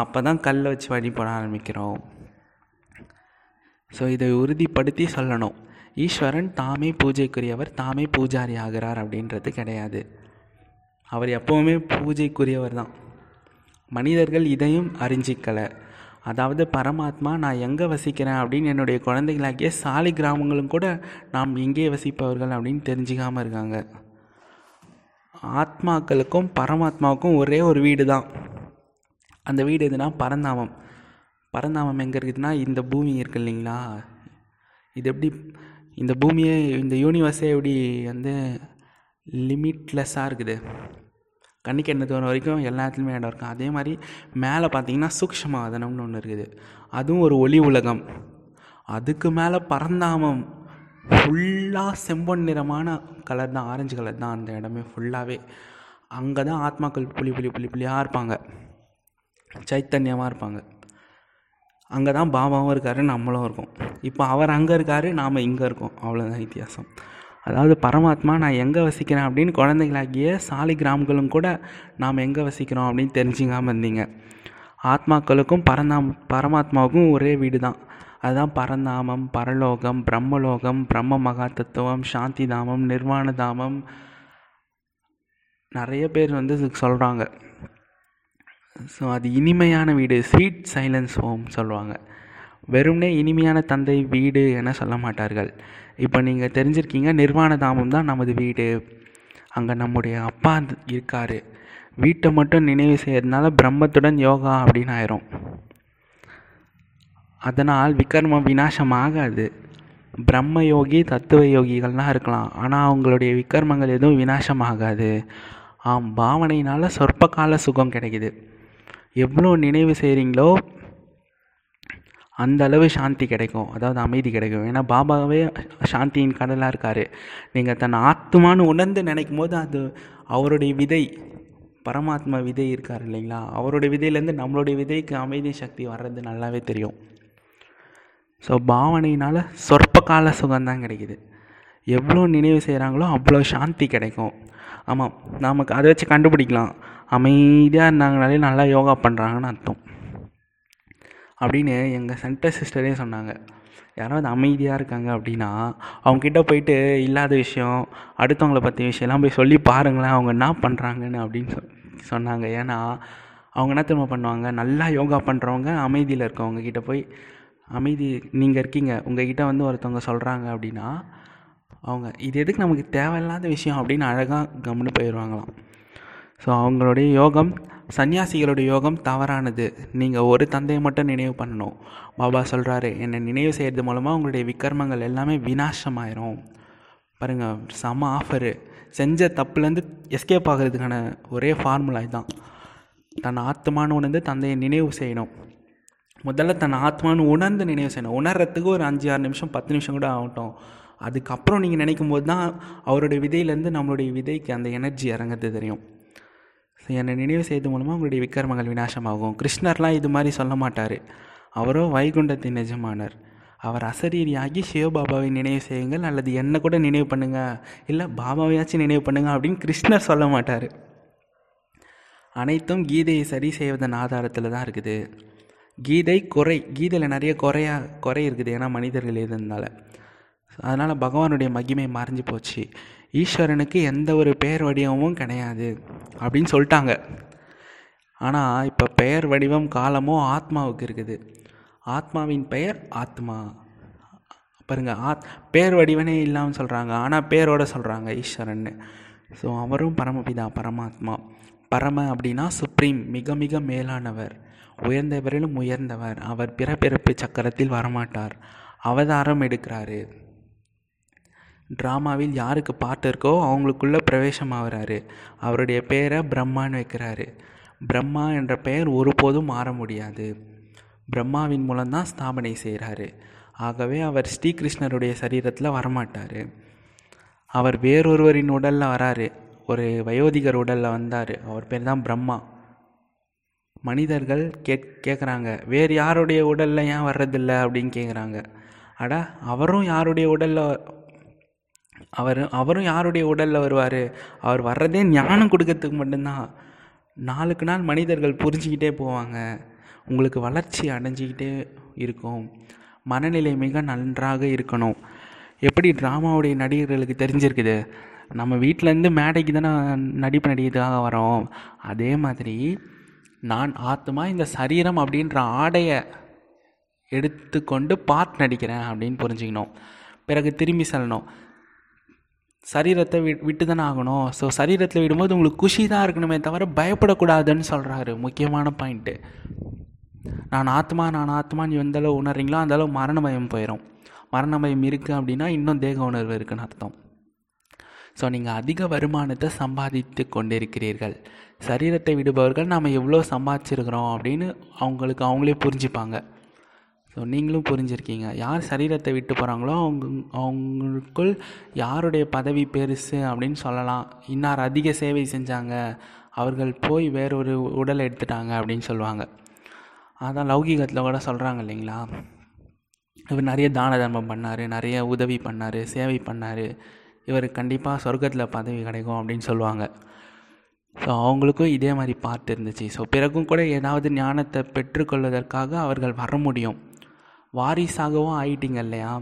Speaker 1: அப்போ தான் கல்லை வச்சு வழிபட ஆரம்பிக்கிறோம். ஸோ இதை உறுதிப்படுத்தி சொல்லணும். ஈஸ்வரன் தாமே பூஜைக்குரியவர் தாமே பூஜாரி ஆகிறார் அப்படின்றது கிடையாது. அவர் எப்போவுமே பூஜைக்குரியவர் தான் மனிதர்கள் இதையும் அறிஞ்சிக்கலை. அதாவது பரமாத்மா நான் எங்கே வசிக்கிறேன்? அப்படின்னு என்னுடைய குழந்தைகளாகிய சாலை கிராமங்களும் கூட நாம் எங்கே வசிப்பவர்கள் அப்படின்னு தெரிஞ்சுக்காமல் இருக்காங்க. ஆத்மாக்களுக்கும் பரமாத்மாவுக்கும் ஒரே ஒரு வீடு தான் அந்த வீடு எதுனா பரந்தாமம். பரந்தாமம் எங்கே இருக்குதுன்னா இந்த பூமி இருக்கு இல்லைங்களா? இது எப்படி இந்த பூமியே இந்த யூனிவர்ஸே எப்படி வந்து லிமிட்லெஸ்ஸாக இருக்குது? கண்ணுக்கு என்ன தோற வரைக்கும் எல்லா இடத்துலையுமே இடம் இருக்கும். அதே மாதிரி மேலே பார்த்தீங்கன்னா சூக்ஷமாதனம்னு ஒன்று இருக்குது. அதுவும் ஒரு ஒளி உலகம். அதுக்கு மேலே பரந்தாமம் ஃபுல்லாக செம்பொன் நிறமான கலர் தான் ஆரஞ்சு கலர் தான் அந்த இடமே ஃபுல்லாகவே அங்கே தான் ஆத்மாக்கள் புளி புளி புளி புளியாக இருப்பாங்க. சைத்தன்யமாக இருப்பாங்க. அங்கே தான் பாபாவும் இருக்கார் நம்மளும் இருக்கோம். இப்போ அவர் அங்கே இருக்கார் நாம் இங்கே இருக்கோம். அவ்வளோதான் வித்தியாசம். அதாவது பரமாத்மா நான் எங்கே வசிக்கிறேன் அப்படின்னு குழந்தைகளாகிய சாலி கிராமங்களும் கூட நாம் எங்கே வசிக்கிறோம் அப்படின்னு தெரிஞ்சுக்காமல் இருந்தீங்க. ஆத்மாக்களுக்கும் பரந்தாம் பரமாத்மாவுக்கும் ஒரே வீடு தான் அதுதான் பரந்தாமம் பரலோகம் பிரம்மலோகம் பிரம்ம மகா தத்துவம் சாந்தி தாமம் நிர்வாண தாமம். நிறைய பேர் வந்து சொல்கிறாங்க ஸோ அது இனிமையான வீடு ஸ்வீட் சைலன்ஸ் ஹோம் சொல்லுவாங்க. வெறும்னே இனிமையான தந்தை வீடு என சொல்ல மாட்டார்கள். இப்போ நீங்கள் தெரிஞ்சிருக்கீங்க நிர்வாண தாமம் தான் நமது வீடு. அங்கே நம்முடைய அப்பா இருக்கார். வீட்டை மட்டும் நினைவு செய்யறதுனால பிரம்மத்துடன் யோகா அப்படின்னு ஆயிரும். அதனால் விக்ரமம் விநாசம் ஆகாது பிரம்ம யோகி தத்துவ யோகிகள்லாம் இருக்கலாம். ஆனால் அவங்களுடைய விக்ரமங்கள் எதுவும் விநாசம் ஆகாது ஆம் பாவனையினால் சொற்ப கால சுகம் கிடைக்குது. எவ்வளோ நினைவு செய்கிறீங்களோ அந்த அளவு சாந்தி கிடைக்கும். அதாவது அமைதி கிடைக்கும். ஏன்னா பாபாவே சாந்தியின் கடலாக இருக்கார். நீங்கள் தன் ஆத்மான்னு உணர்ந்து நினைக்கும் போது அது அவருடைய விதை பரமாத்மா விதை இருக்கார் இல்லைங்களா? அவருடைய விதையிலேருந்து நம்மளுடைய விதைக்கு அமைதி சக்தி வர்றது நல்லாவே தெரியும். ஸோ பாவனையினால் சொற்ப கால சுகம்தான் கிடைக்குது. எவ்வளோ நினைவு செய்கிறாங்களோ அவ்வளோ சாந்தி கிடைக்கும். ஆமாம் நமக்கு அதை வச்சு கண்டுபிடிக்கலாம். அமைதியாக இருந்தாங்கனாலே நல்லா யோகா பண்ணுறாங்கன்னு அர்த்தம். அப்படின்னு எங்கள் சென்டர் சிஸ்டரே சொன்னாங்க. யாராவது அமைதியாக இருக்காங்க அப்படின்னா அவங்கக்கிட்ட போயிட்டு இல்லாத விஷயம் அடுத்தவங்கள பற்றி விஷயம்லாம் போய் சொல்லி பாருங்களேன் அவங்க என்ன பண்ணுறாங்கன்னு அப்படின்னு சொ சொன்னாங்க. ஏன்னா அவங்க என்ன திரும்ப பண்ணுவாங்க? நல்லா யோகா பண்ணுறவங்க அமைதியில் இருக்கவங்க கிட்ட போய் அமைதி நீங்கள் இருக்கீங்க. உங்ககிட்ட வந்து ஒருத்தவங்க சொல்கிறாங்க அப்படின்னா அவங்க இது எதுக்கு நமக்கு தேவையில்லாத விஷயம்? அப்படின்னு அழகாக கம்முன்னு போயிடுவாங்களாம் ஸோ அவங்களுடைய யோகம் சன்னியாசிகளுடைய யோகம் தவறானது. நீங்கள் ஒரு தந்தையை மட்டும் நினைவு பண்ணணும். பாபா சொல்கிறாரு என்னை நினைவு செய்கிறது மூலமாக உங்களுடைய விக்ரமங்கள் எல்லாமே வினாசமாயிரும் பாருங்கள் செம ஆஃபரு செஞ்ச தப்புலேருந்து எஸ்கேப் ஆகிறதுக்கான ஒரே ஃபார்முலா இதுதான் தன் ஆத்மானு உணர்ந்து தந்தையை நினைவு செய்யணும். முதல்ல தன் ஆத்மானு உணர்ந்து நினைவு செய்யணும். உணர்றதுக்கு ஒரு அஞ்சு ஆறு நிமிஷம் பத்து நிமிஷம் கூட ஆகட்டும். அதுக்கப்புறம் நீங்கள் நினைக்கும் போது தான் அவருடைய விதையிலேருந்து நம்மளுடைய விதைக்கு அந்த எனர்ஜி இறங்குறது தெரியும். என்னை நினைவு செய்தது மூலமாக உங்களுடைய விக்கிரமங்கள் விநாசமாகும். கிருஷ்ணர்லாம் இது மாதிரி சொல்ல மாட்டார். அவரோ வைகுண்டத்தின் எஜமானர். அவர் அசரீரியாகி சிவபாபாவை நினைவு செய்யுங்கள் அல்லது என்னை கூட நினைவு பண்ணுங்க இல்லை பாபாவையாச்சும் நினைவு பண்ணுங்க அப்படின்னு கிருஷ்ணர் சொல்ல மாட்டார். அனைத்தும் கீதையை சரி செய்வதன் ஆதாரத்தில் தான் இருக்குது. கீதை குறை கீதையில் நிறைய குறையா குறை இருக்குது ஏன்னா மனிதர்கள் எழுதுனால அதனால் பகவானுடைய மகிமை மறைஞ்சு போச்சு. ஈஸ்வரனுக்கு எந்த ஒரு பெயர் வடிவமும் கிடையாது அப்படின்னு சொல்லிட்டாங்க. ஆனால் இப்போ பெயர் வடிவம் காலமும் ஆத்மாவுக்கு இருக்குது. ஆத்மாவின் பெயர் ஆத்மா. பாருங்க ஆத் பேர் வடிவனே இல்லாமல் சொல்கிறாங்க ஆனால் பேரோட சொல்கிறாங்க ஈஸ்வரன்னு. ஸோ அவரும் பரமபிதா பரமாத்மா. பரம அப்படின்னா சுப்ரீம் மிக மிக மேலானவர். உயர்ந்தவரிலும் உயர்ந்தவர். அவர் பிறப்பிறப்பு சக்கரத்தில் வரமாட்டார். அவதாரம் எடுக்கிறாரு. ட்ராமாவில் யாருக்கு பாட்டு இருக்கோ அவங்களுக்குள்ள பிரவேசம் ஆகிறாரு அவருடைய பேரை பிரம்மான்னு வைக்கிறாரு. பிரம்மா என்ற பெயர் ஒருபோதும் மாற முடியாது. பிரம்மாவின் மூலம்தான் ஸ்தாபனை செய்கிறாரு ஆகவே அவர் ஸ்ரீகிருஷ்ணருடைய சரீரத்தில் வரமாட்டார். அவர் வேறொருவரின் உடலில் வராரு. ஒரு வயோதிகர் உடலில் வந்தார். அவர் பேர் தான் பிரம்மா. மனிதர்கள் கேட் கேட்குறாங்க வேறு யாருடைய உடலில் ஏன் வர்றதில்ல அப்படின்னு கேட்குறாங்க அட அவரும் யாருடைய உடலில் அவர் அவரும் யாருடைய உடலில் வருவார்? அவர் வர்றதே ஞானம் கொடுக்கறதுக்கு மட்டும்தான். நாளுக்கு நாள் மனிதர்கள் புரிஞ்சிக்கிட்டே போவாங்க. உங்களுக்கு வளர்ச்சி அடைஞ்சிக்கிட்டே இருக்கும். மனநிலை மிக நன்றாக இருக்கணும். எப்படி ட்ராமாவுடைய நடிகர்களுக்கு தெரிஞ்சிருக்குது? நம்ம வீட்டிலேருந்து மேடைக்கு தானே நடிப்பு நடிக்கிறதுக்காக வரோம். அதே மாதிரி நான் ஆத்மா இந்த சரீரம் அப்படின்ற ஆடையை எடுத்துக்கொண்டு பார்த்து நடிக்கிறேன் அப்படின்னு புரிஞ்சுக்கணும். பிறகு திரும்பி செல்லணும். சரீரத்தை வி விட்டு தானே ஆகணும். ஸோ சரீரத்தில் விடும்போது உங்களுக்கு குஷி தான் இருக்கணுமே தவிர பயப்படக்கூடாதுன்னு சொல்கிறாரு முக்கியமான பாயிண்ட்டு நான் ஆத்மா நான் ஆத்மான்னு எந்த அளவு உணர்றீங்களோ அந்தளவு மரண பயம் போயிடும் மரண பயம் இருக்குது அப்படின்னா இன்னும் தேக உணர்வு இருக்குன்னு அர்த்தம். ஸோ நீங்கள் அதிக வருமானத்தை சம்பாதித்து கொண்டிருக்கிறீர்கள். சரீரத்தை விடுபவர்கள் நாம் எவ்வளோ சம்பாதிச்சிருக்கிறோம் அப்படின்னு அவங்களுக்கு அவங்களே புரிஞ்சுப்பாங்க. ஸோ நீங்களும் புரிஞ்சிருக்கீங்க. யார் சரீரத்தை விட்டு போகிறாங்களோ அவங்க அவங்களுக்குள் யாருடைய பதவி பெருசு அப்படின்னு சொல்லலாம். இன்னார் அதிக சேவை செஞ்சாங்க. அவர்கள் போய் வேறொரு உடலை எடுத்துட்டாங்க அப்படின்னு சொல்லுவாங்க. அதான் லௌகீகத்தில் கூட சொல்கிறாங்க இல்லைங்களா? இவர் நிறைய தான தர்மம் பண்ணார் நிறைய உதவி பண்ணார் சேவை பண்ணார். இவர் கண்டிப்பாக சொர்க்கத்தில் பதவி கிடைக்கும் அப்படின்னு சொல்லுவாங்க. ஸோ அவங்களுக்கும் இதே மாதிரி பார்ட் இருந்துச்சு. ஸோ பிறகும் கூட ஏதாவது ஞானத்தை பெற்றுக்கொள்வதற்காக அவர்கள் வர முடியும். வாரிசாகவும் ஆயிட்டீங்க இல்லையா?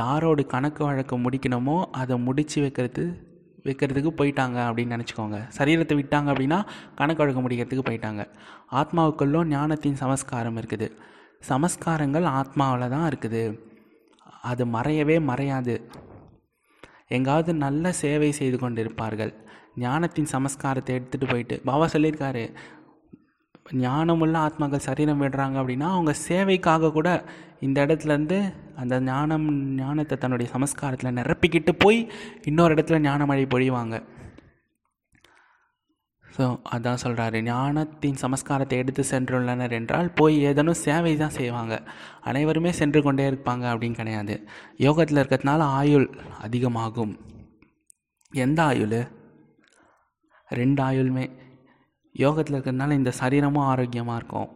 Speaker 1: யாரோட கணக்கு வழக்கு முடிக்கணுமோ அதை முடித்து வைக்கிறது வைக்கிறதுக்கு போயிட்டாங்க அப்படின்னு நினச்சிக்கோங்க. சரீரத்தை விட்டாங்க அப்படின்னா கணக்கு வழக்கு முடிக்கிறதுக்கு போயிட்டாங்க. ஆத்மாவுக்குள்ளும் ஞானத்தின் சமஸ்காரம் இருக்குது. சமஸ்காரங்கள் ஆத்மாவில் தான் இருக்குது. அது மறையவே மறையாது. எங்காவது நல்ல சேவை செய்து கொண்டிருப்பார்கள். ஞானத்தின் சமஸ்காரத்தை எடுத்துகிட்டு போயிட்டு பாபா சொல்லியிருக்காரு ஞானமுள்ள ஆத்மாக்கள் சரீரம் விடுறாங்க அப்படின்னா அவங்க சேவைக்காக கூட இந்த இடத்துலேருந்து அந்த ஞானம் ஞானத்தை தன்னுடைய சமஸ்காரத்தில் நிரப்பிக்கிட்டு போய் இன்னொரு இடத்துல ஞானமழை பொழிவாங்க. ஸோ அதான் சொல்கிறாரு ஞானத்தின் சமஸ்காரத்தை எடுத்து சென்றுள்ளனர் என்றால் போய் ஏதேனும் சேவை தான் செய்வாங்க. அனைவருமே சென்று கொண்டே இருப்பாங்க அப்படின்னு கிடையாது. யோகத்தில் இருக்கிறதுனால ஆயுள் அதிகமாகும். எந்த ஆயுள்? ரெண்டு ஆயுளுமே. யோகத்தில் இருக்கிறதுனால இந்த சரீரமும் ஆரோக்கியமாக இருக்கும்.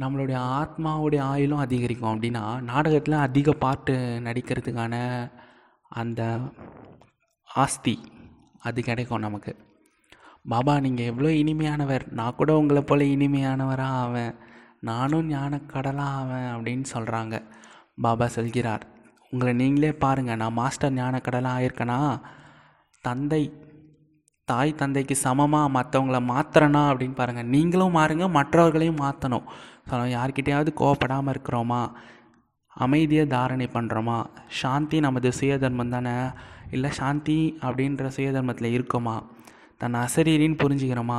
Speaker 1: நம்மளுடைய ஆத்மாவுடைய ஆயுளும் அதிகரிக்கும். அப்படின்னா நாடகத்தில் அதிக பாட்டு நடிக்கிறதுக்கான அந்த ஆஸ்தி அது கிடைக்கும் நமக்கு. பாபா நீங்கள் எவ்வளோ இனிமையானவர். நான் கூட உங்களை போல் இனிமையானவராக ஆவேன். நானும் ஞானக்கடலாக ஆவேன் அப்படின்னு சொல்கிறாங்க பாபா சொல்கிறார். உங்களை நீங்களே பாருங்கள் நான் மாஸ்டர் ஞானக்கடலாக ஆயிருக்கேனா? தந்தை தாய் தந்தைக்கு சமமாக மற்றவங்கள மாற்றுறனா அப்படின்னு பாருங்கள் நீங்களும் மாறுங்க மற்றவர்களையும் மாற்றணும் ஸோ யார்கிட்டையாவது கோவப்படாமல் இருக்கிறோமா? அமைதியை தாரணை பண்ணுறோமா சாந்தி நமது சுயதர்மம் தானே? இல்லை சாந்தி அப்படின்ற சுயதர்மத்தில் இருக்கோமா? தன் அசரீரின்னு புரிஞ்சுக்கிறோமா?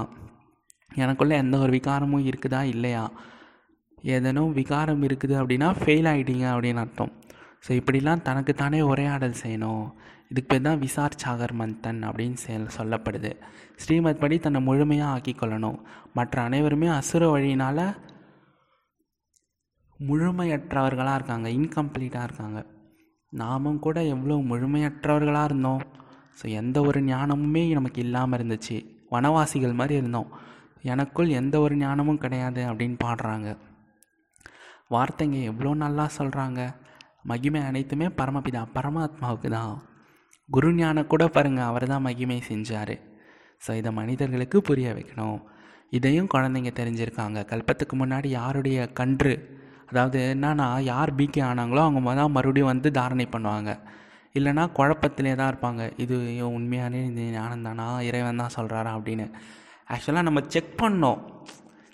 Speaker 1: எனக்குள்ளே எந்த ஒரு விகாரமும் இருக்குதா? இல்லையா? ஏதேனும் விகாரம் இருக்குது அப்படின்னா ஃபெயில் ஆகிட்டீங்க அப்படின்னு அர்த்தம். ஸோ இப்படிலாம் தனக்குத்தானே உரையாடல் செய்யணும். இதுக்கு பேர் தான் விசார் சாகர் மந்தன் அப்படின்னு செல் சொல்லப்படுது. ஸ்ரீமத் படி தன்னை முழுமையாக ஆக்கிக்கொள்ளணும் மற்ற அனைவருமே அசுர வழியினால் முழுமையற்றவர்களாக இருக்காங்க. இன்கம்ப்ளீட்டாக இருக்காங்க. நாமும் கூட எவ்வளோ முழுமையற்றவர்களாக இருந்தோம். ஸோ எந்த ஒரு ஞானமுமே நமக்கு இல்லாமல் இருந்துச்சு. வனவாசிகள் மாதிரி இருந்தோம். எனக்குள் எந்த ஒரு ஞானமும் கிடையாது அப்படின்னு பாடுறாங்க. வார்த்தைங்க எவ்வளோ நல்லா சொல்கிறாங்க மகிமை அனைத்துமே பரமபிதா பரமாத்மாவுக்கு தான். குருஞான கூட பாருங்கள் அவர் தான் மகிமை செஞ்சார். ஸோ இதை மனிதர்களுக்கு புரிய வைக்கணும். இதையும் குழந்தைங்க தெரிஞ்சிருக்காங்க. கல்பத்துக்கு முன்னாடி யாருடைய கன்று அதாவது என்னன்னா யார் பிகே ஆனாங்களோ அவங்க தான் மறுபடியும் வந்து தாரணை பண்ணுவாங்க. இல்லைனா குழப்பத்திலே தான் இருப்பாங்க. இது உண்மையானே இது ஞானம் தானா இறைவன் தான் சொல்கிறாரா அப்படின்னு. ஆக்சுவலாக நம்ம செக் பண்ணோம்.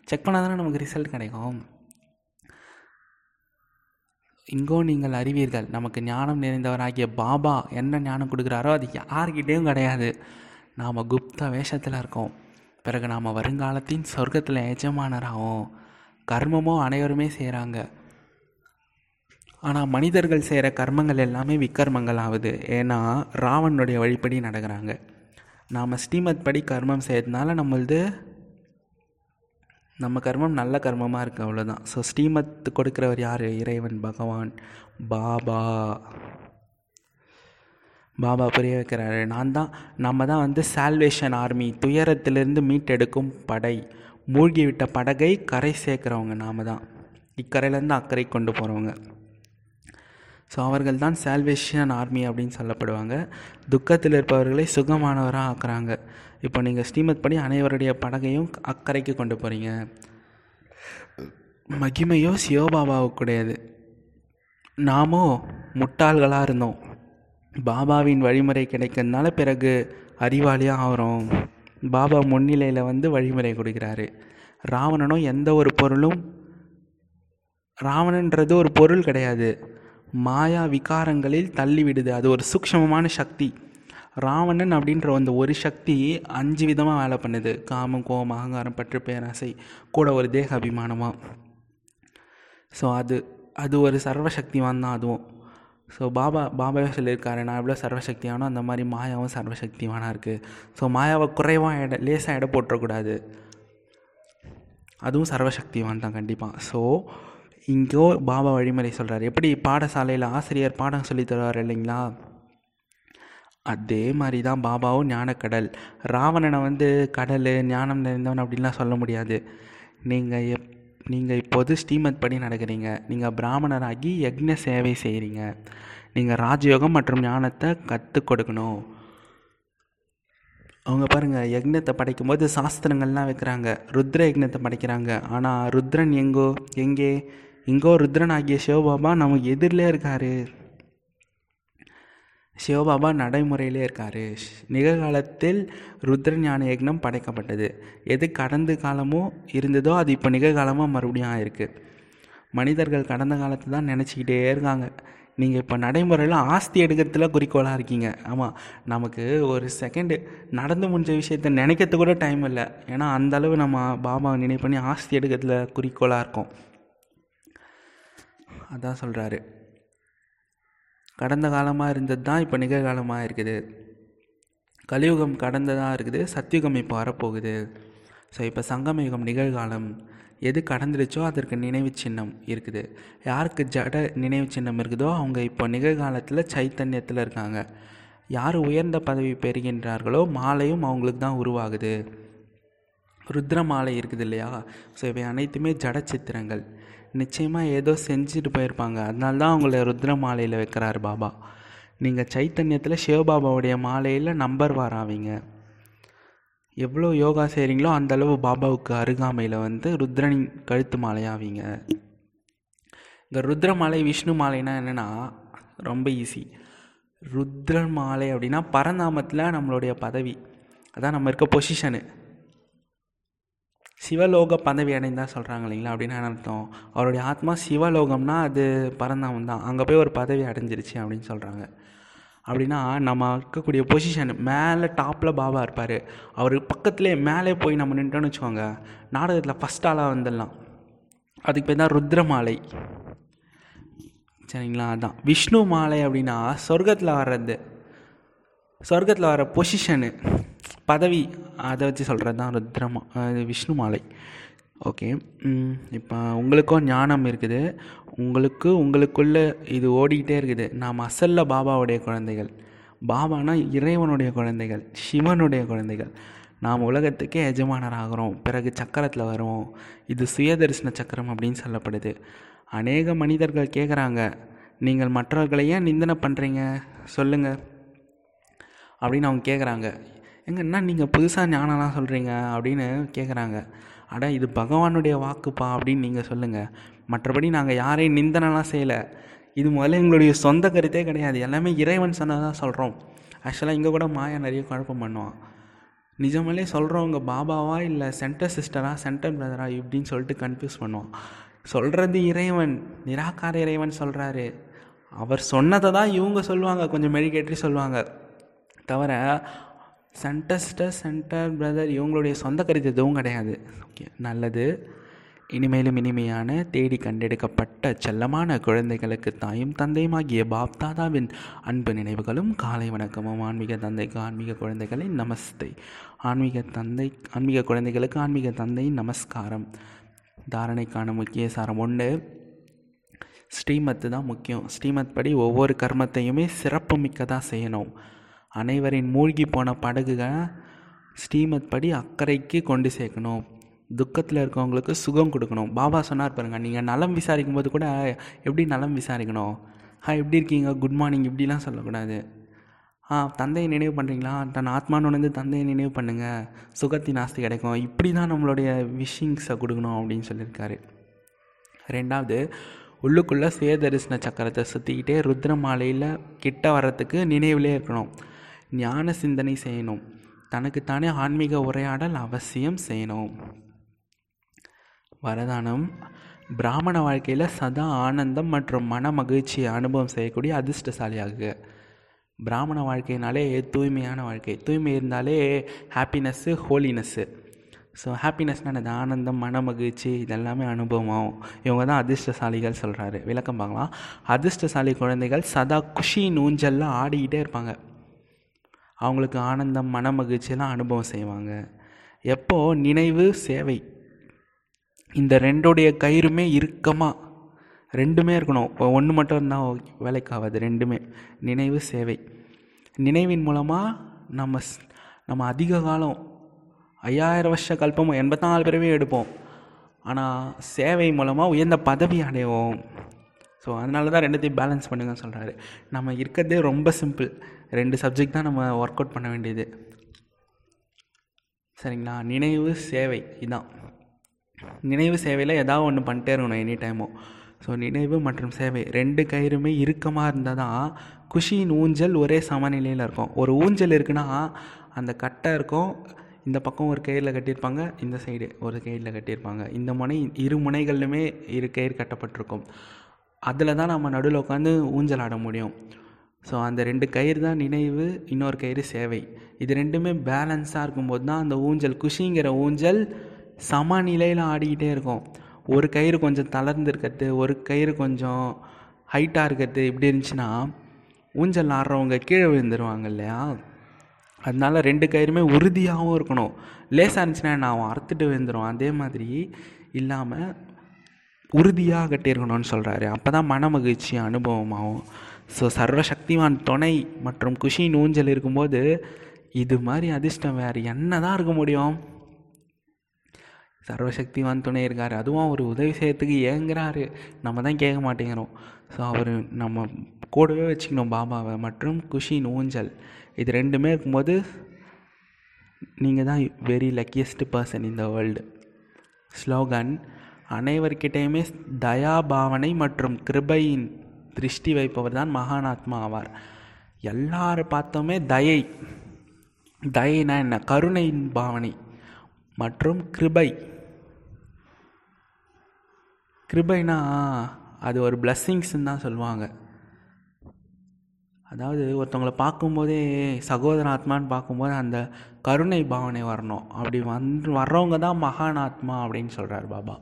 Speaker 1: செக் பண்ணால் தானே நமக்கு ரிசல்ட் கிடைக்கும். இங்கோ நீங்கள் அறிவீர்கள் நமக்கு ஞானம் நிறைந்தவராகிய பாபா என்ன ஞானம் கொடுக்குறாரோ அது யார்கிட்டேயும் கிடையாது. நாம் குப்த வேஷத்தில் இருக்கோம். பிறகு நாம் வருங்காலத்தின் சொர்க்கத்தில் எஜமானராகும் கர்மமோ அனைவருமே செய்கிறாங்க ஆனால் மனிதர்கள் செய்கிற கர்மங்கள் எல்லாமே விக்கர்மங்கள் ஆகுது ஏன்னா ராவனுடைய வழிப்படி நடக்கிறாங்க. நாம் ஸ்ரீமத் படி கர்மம் செய்யறதுனால நம்மளது நம்ம கர்மம் நல்ல கர்மமாக இருக்குது அவ்வளோதான் ஸோ ஸ்ரீமத் கொடுக்குறவர் யார்? இறைவன் பகவான். பாபா. பாபா புரிய வைக்கிறாரு. நான் தான் நம்ம தான் வந்து சால்வேஷன் ஆர்மி துயரத்திலிருந்து மீட்டெடுக்கும் படை. மூழ்கிவிட்ட படகை கரை சேர்க்குறவங்க நாம் தான். இக்கரையிலேருந்து அக்கறை கொண்டு போகிறவங்க ஸோ அவர்கள் தான் சால்வேஷன் ஆர்மி அப்படின்னு சொல்லப்படுவாங்க. துக்கத்தில் இருப்பவர்களை சுகமானவராக ஆக்குறாங்க. இப்போ நீங்கள் ஸ்ரீமத் படி அனைவருடைய படகையும் அக்கறைக்கு கொண்டு போகிறீங்க மகிமையோ சிவபாபாவுக்குடையது நாமோ முட்டாள்களாக இருந்தோம். பாபாவின் வழிமுறை கிடைக்கிறதுனால பிறகு அறிவாளியாக ஆகிறோம். பாபா முன்னிலையில் வந்து வழிமுறை கொடுக்குறாரு. ராவணனும் எந்த ஒரு பொருளும் ராவணன்றது ஒரு பொருள் கிடையாது. மாயா விகாரங்களில் தள்ளிவிடுது. அது ஒரு சூக்ஷமமான சக்தி. ராவணன் அப்படின்ற அந்த ஒரு சக்தி அஞ்சு விதமாக வேலை பண்ணுது. காமம் கோபம் அகங்காரம் பற்று பேராசை கூட ஒரு தேக அபிமானமாக ஸோ அது அது ஒரு சர்வசக்திவான் தான் அதுவும். ஸோ பாபா பாபாவே சொல்லியிருக்காரு நான் எவ்வளோ சர்வசக்தியானோ அந்த மாதிரி மாயாவும் சர்வசக்திவானாக இருக்குது ஸோ மாயாவை குறைவாக எடை லேசாக இட போட்டுறக்கூடாது அதுவும் சர்வசக்திவான் தான் கண்டிப்பாக ஸோ இங்கோ பாபா வழிமுறை சொல்கிறார் எப்படி பாடசாலையில் ஆசிரியர் பாடம் சொல்லி தருவார் இல்லைங்களா? அதே மாதிரி தான் பாபாவும் ஞானக்கடல். ராவணனை வந்து கடல் ஞானம் நிறைந்தவன் அப்படின்லாம் சொல்ல முடியாது. நீங்கள் எப் நீங்கள் இப்போது ஸ்ரீமத் படி நடக்கிறீங்க. நீங்கள் பிராமணராகி யக்ன சேவை செய்கிறீங்க நீங்கள் ராஜயோகம் மற்றும் ஞானத்தை கற்றுக் கொடுக்கணும். அவங்க பாருங்கள் யக்னத்தை படைக்கும்போது சாஸ்திரங்கள்லாம் வைக்கிறாங்க. ருத்ர யக்னத்தை படைக்கிறாங்க. ஆனால் ருத்ரன் எங்கோ எங்கே? இங்கோ ருத்ரன் ஆகிய சிவபாபா நமக்கு எதிரிலே இருக்கார். சிவபாபா நடைமுறையிலே இருக்கார். நிகழ்காலத்தில் ருத்ரஞான யக்னம் படைக்கப்பட்டது. எது கடந்த காலமோ இருந்ததோ அது இப்போ நிகழ்காலமாக மறுபடியும் ஆயிருக்கு. மனிதர்கள் கடந்த காலத்தை தான் நினச்சிக்கிட்டே இருக்காங்க. நீங்கள் இப்போ நடைமுறையில் ஆஸ்தி எடுக்கிறதுல குறிக்கோளாக இருக்கீங்க. ஆமாம் நமக்கு ஒரு செகண்டு நடந்து முடிஞ்ச விஷயத்த நினைக்கிறது கூட டைம் இல்லை. ஏன்னா அந்தளவு நம்ம பாபாவை நினைவு பண்ணி ஆஸ்தி எடுக்கிறதுல குறிக்கோளாக இருக்கோம். அதான் சொல்கிறாரு கடந்த காலமாக இருந்தது தான் இப்போ நிகழ்காலமாக இருக்குது. கலியுகம் கடந்ததாக இருக்குது சத்தியுகம் இப்போ வரப்போகுது. ஸோ இப்போ சங்கம யுகம் நிகழ்காலம் எது கடந்துடுச்சோ அதற்கு நினைவு சின்னம் இருக்குது. யாருக்கு ஜட நினைவு சின்னம் இருக்குதோ அவங்க இப்போ நிகழ்காலத்தில் சைத்தன்யத்தில் இருக்காங்க. யார் உயர்ந்த பதவி பெறுகின்றார்களோ மாலையும் அவங்களுக்கு தான் உருவாகுது. ருத்ர மாலை இருக்குது இல்லையா? ஸோ இவை அனைத்துமே ஜட சித்திரங்கள் நிச்சயமாக ஏதோ செஞ்சுட்டு போயிருப்பாங்க. அதனால தான் அவங்கள ருத்ர மாலையில் வைக்கிறாரு பாபா. நீங்கள் சைத்தன்யத்தில் சிவபாபாவுடைய மாலையில் நம்பர் வாராவீங்க எவ்வளோ யோகா செய்கிறீங்களோ அந்தளவு பாபாவுக்கு அருகாமையில் வந்து ருத்ரனின் கழுத்து மாலையாவீங்க. இந்த ருத்ர மாலை விஷ்ணு மாலைனா என்னென்னா ரொம்ப ஈஸி ருத்ர மாலை அப்படின்னா பரநாமத்தில் நம்மளுடைய பதவி. அதான் நம்ம இருக்க பொசிஷனு சிவலோக பதவி அடைந்தால் சொல்கிறாங்க இல்லைங்களா? அப்படின்னு அர்த்தம். அவருடைய ஆத்மா சிவலோகம்னா அது பரந்தாமம் தான். அங்கே போய் ஒரு பதவி அடைஞ்சிருச்சு அப்படின்னு சொல்கிறாங்க அப்படின்னா நம்ம இருக்கக்கூடிய பொசிஷன் மேலே டாப்பில் பாபா இருப்பார். அவர் பக்கத்துலேயே மேலே போய் நம்ம நின்றுட்டோன்னு வச்சுக்கோங்க. நாடகத்தில் ஃபஸ்ட் ஆளாக வந்துடலாம். அதுக்கு பேர் தான் ருத்ர மாலை. சரிங்களா? அதான். விஷ்ணு மாலை அப்படின்னா சொர்க்கத்தில் வர்றது சொர்க்கத்தில் வர பொசிஷனு பதவி அதை வச்சு சொல்கிறது தான் ருத்ரமா விஷ்ணு மாலை. ஓகே இப்போ உங்களுக்கும் ஞானம் இருக்குது. உங்களுக்கு உங்களுக்குள்ளே இது ஓடிக்கிட்டே இருக்குது. நாம் அசல்ல பாபாவுடைய குழந்தைகள். பாபானா இறைவனுடைய குழந்தைகள் சிவனுடைய குழந்தைகள். நாம் உலகத்துக்கே எஜமானராகிறோம். பிறகு சக்கரத்தில் வருவோம். இது சுயதரிசன சக்கரம் அப்படின்னு சொல்லப்படுது. அநேக மனிதர்கள் கேட்குறாங்க நீங்கள் மற்றவர்களை ஏன் நிந்தனை பண்ணுறீங்க சொல்லுங்கள் அப்படின்னு அவங்க கேட்குறாங்க எங்க என்ன நீங்கள் புதுசாக ஞானம்லாம் சொல்கிறீங்க அப்படின்னு கேட்குறாங்க அட இது பகவானுடைய வாக்குப்பா அப்படின்னு நீங்கள் சொல்லுங்கள் மற்றபடி நாங்கள் யாரையும் நிந்தனலாம் செய்யலை. இது முதல்ல எங்களுடைய சொந்த கருத்தே கிடையாது. எல்லாமே இறைவன் சொன்னதான் சொல்கிறோம் ஆக்சுவலாக இங்கே கூட மாயா நிறைய குழப்பம் பண்ணுவான். நிஜமாலே சொல்கிறவங்க பாபாவா இல்லை சென்டர் சிஸ்டரா சென்டர் பிரதரா இப்படின்னு சொல்லிட்டு கன்ஃபியூஸ் பண்ணுவான். சொல்கிறது இறைவன் நிராகார இறைவன் சொல்கிறாரு அவர் சொன்னதை தான் இவங்க சொல்லுவாங்க. கொஞ்சம் மெடிக்கேட்டரி சொல்லுவாங்க. தவிர சென்டஸ்டர் சென்டர் பிரதர் இவங்களுடைய சொந்த கருத்து எதுவும் கிடையாது. ஓகே நல்லது. இனிமேலும் இனிமையான தேடி கண்டெடுக்கப்பட்ட செல்லமான குழந்தைகளுக்கு தாயும் தந்தையுமாகிய பாப்தாதாவின் அன்பு நினைவுகளும் காலை வணக்கமும். ஆன்மீக தந்தைக்கு ஆன்மீக குழந்தைகளின் நமஸ்தை. ஆன்மீக தந்தை ஆன்மீக குழந்தைகளுக்கு ஆன்மீக தந்தையின் நமஸ்காரம். தாரணைக்கான முக்கிய சாரம் ஒன்று ஸ்ரீமத்து தான் முக்கியம். ஸ்ரீமத் படி ஒவ்வொரு கர்மத்தையுமே சிறப்பு மிக்கதாக செய்யணும். அனைவரின் மூழ்கி போன படகுகளை ஸ்ரீமத் படி அக்கறைக்கு கொண்டு சேர்க்கணும். துக்கத்தில் இருக்கவங்களுக்கு சுகம் கொடுக்கணும். பாபா சொன்னார் பாருங்கள் நீங்கள் நலம் விசாரிக்கும் போது கூட எப்படி நலம் விசாரிக்கணும்? ஹா எப்படி இருக்கீங்க? குட் மார்னிங் இப்படிலாம் சொல்லக்கூடாது. ஆ தந்தையை நினைவு பண்ணுறீங்களா தன் ஆத்மானு வந்து தந்தையை நினைவு பண்ணுங்கள் சுகத்தின் ஆஸ்தி கிடைக்கும். இப்படி தான் நம்மளுடைய விஷிங்ஸை கொடுக்கணும் அப்படின்னு சொல்லியிருக்காரு. ரெண்டாவது உள்ளுக்குள்ளே சுயதரிசன சக்கரத்தை சுற்றிக்கிட்டே ருத்ர மாலையில் கிட்ட வர்றதுக்கு நினைவிலே இருக்கணும். ஞான சிந்தனை செய்யணும். தனக்குத்தானே ஆன்மீக உரையாடல் அவசியம் செய்யணும். வரதானம். பிராமண வாழ்க்கையில் சதா ஆனந்தம் மற்றும் மன மகிழ்ச்சியை அனுபவம் செய்யக்கூடிய அதிர்ஷ்டசாலியாகுக பிராமண வாழ்க்கைனாலே தூய்மையான வாழ்க்கை. தூய்மை இருந்தாலே ஹாப்பினஸ்ஸு ஹோலினஸ்ஸு ஸோ ஹாப்பினஸ்னால் என்னது? ஆனந்தம் மன மகிழ்ச்சி இதெல்லாமே அனுபவம். இவங்க தான் அதிர்ஷ்டசாலிகள் சொல்கிறாரு விளக்கம் பார்க்கலாம். அதிர்ஷ்டசாலி குழந்தைகள் சதா குஷி நூஞ்சல்லாம் ஆடிக்கிட்டே இருப்பாங்க. அவங்களுக்கு ஆனந்தம் மன மகிழ்ச்சியெல்லாம் அனுபவம் செய்வாங்க. எப்போ? நினைவு சேவை. இந்த ரெண்டுடைய கயிறுமே இறுக்கமாக ரெண்டுமே இருக்கணும். இப்போ ஒன்று மட்டும் இருந்தால் வேலைக்காகாது. ரெண்டுமே. நினைவு சேவை. நினைவின் மூலமாக நம்ம நம்ம அதிக காலம் ஐயாயிரம் வருஷ கல்பமும் எண்பத்தாலு பிறவையும் எடுப்போம். ஆனால் சேவை மூலமாக உயர்ந்த பதவி அடைவோம். ஸோ அதனால தான் ரெண்டுத்தையும் பேலன்ஸ் பண்ணுங்கன்னு சொல்கிறாரு நம்ம இருக்கிறதே ரொம்ப சிம்பிள் ரெண்டு சப்ஜெக்ட் தான் நம்ம ஒர்க் அவுட் பண்ண வேண்டியது. சரிங்களா? நினைவு சேவை இதான். நினைவு சேவையில் ஏதாவது ஒன்று பண்ணிட்டே இருக்கணும் எனி டைமும் ஸோ நினைவு மற்றும் சேவை ரெண்டு கயிறுமே இறுக்கமாக இருந்தால் தான் குஷியின் ஊஞ்சல் ஒரே சமநிலையில் இருக்கும். ஒரு ஊஞ்சல் இருக்குன்னா அந்த கட்டை இருக்கும் இந்த பக்கம் ஒரு கயிறில் கட்டியிருப்பாங்க இந்த சைடு ஒரு கயிறில் கட்டியிருப்பாங்க. இந்த முனை இரு முனைகள்லுமே இரு கயிறு கட்டப்பட்டிருக்கும். அதில் தான் நம்ம நடுவில் உட்காந்து ஊஞ்சல் ஆட முடியும். ஸோ அந்த ரெண்டு கயிறு தான் நினைவு இன்னொரு கயிறு சேவை. இது ரெண்டுமே பேலன்ஸாக இருக்கும்போது தான் அந்த ஊஞ்சல் குஷிங்கிற ஊஞ்சல் சமநிலையில் ஆடிக்கிட்டே இருக்கும். ஒரு கயிறு கொஞ்சம் தளர்ந்துருக்கிறது ஒரு கயிறு கொஞ்சம் ஹைட்டாக இருக்கிறது இப்படி இருந்துச்சுன்னா ஊஞ்சல் ஆடுறவங்க கீழே விழுந்துருவாங்க இல்லையா? அதனால ரெண்டு கயிறுமே உறுதியாகவும் இருக்கணும். லேசாக இருந்துச்சுன்னா நான் அறுத்துட்டு விழுந்துடும் அதே மாதிரி இல்லாமல் உறுதியாக கட்டியிருக்கணும்னு சொல்கிறாரு அப்போ தான் மன மகிழ்ச்சி அனுபவமாகும் ஸோ சர்வசக்திவான் துணை மற்றும் குஷின் ஊஞ்சல் இருக்கும்போது இது மாதிரி அதிர்ஷ்டம் வேறு என்ன தான் இருக்க முடியும்? சர்வசக்திவான் துணை இருக்கார். அதுவும் அவர் உதவி செய்யறதுக்கு ஏங்குறாரு. நம்ம தான் கேட்க மாட்டேங்கிறோம். ஸோ அவர் நம்ம கூடவே வச்சுக்கணும் பாபாவை மற்றும் குஷின் ஊஞ்சல் இது ரெண்டுமே இருக்கும்போது நீங்கள் தான் வெரி லக்கியஸ்ட் பர்சன் இந்த வேர்ல்டு ஸ்லோகன் அனைவர்கிட்டையுமே தயா பாவனை மற்றும் கிருபையின் திருஷ்டி வைப்பவர் தான் மகானாத்மா ஆவார். எல்லாரும் பார்த்தோமே தயை. தயைனா என்ன? கருணையின் பாவனை மற்றும் கிருபை. கிருபைனா அது ஒரு பிளஸ்ஸிங்ஸ்ன்னு தான் சொல்லுவாங்க. அதாவது ஒருத்தவங்களை பார்க்கும்போதே சகோதர ஆத்மான்னு பார்க்கும்போது அந்த கருணை பாவனை வரணும். அப்படி வந்து வர்றவங்க தான் மகான் ஆத்மா அப்படின்னு சொல்கிறார் பாபா.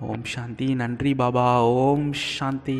Speaker 1: ஓம் சாந்தி. நன்றி பாபா. ஓம் சாந்தி.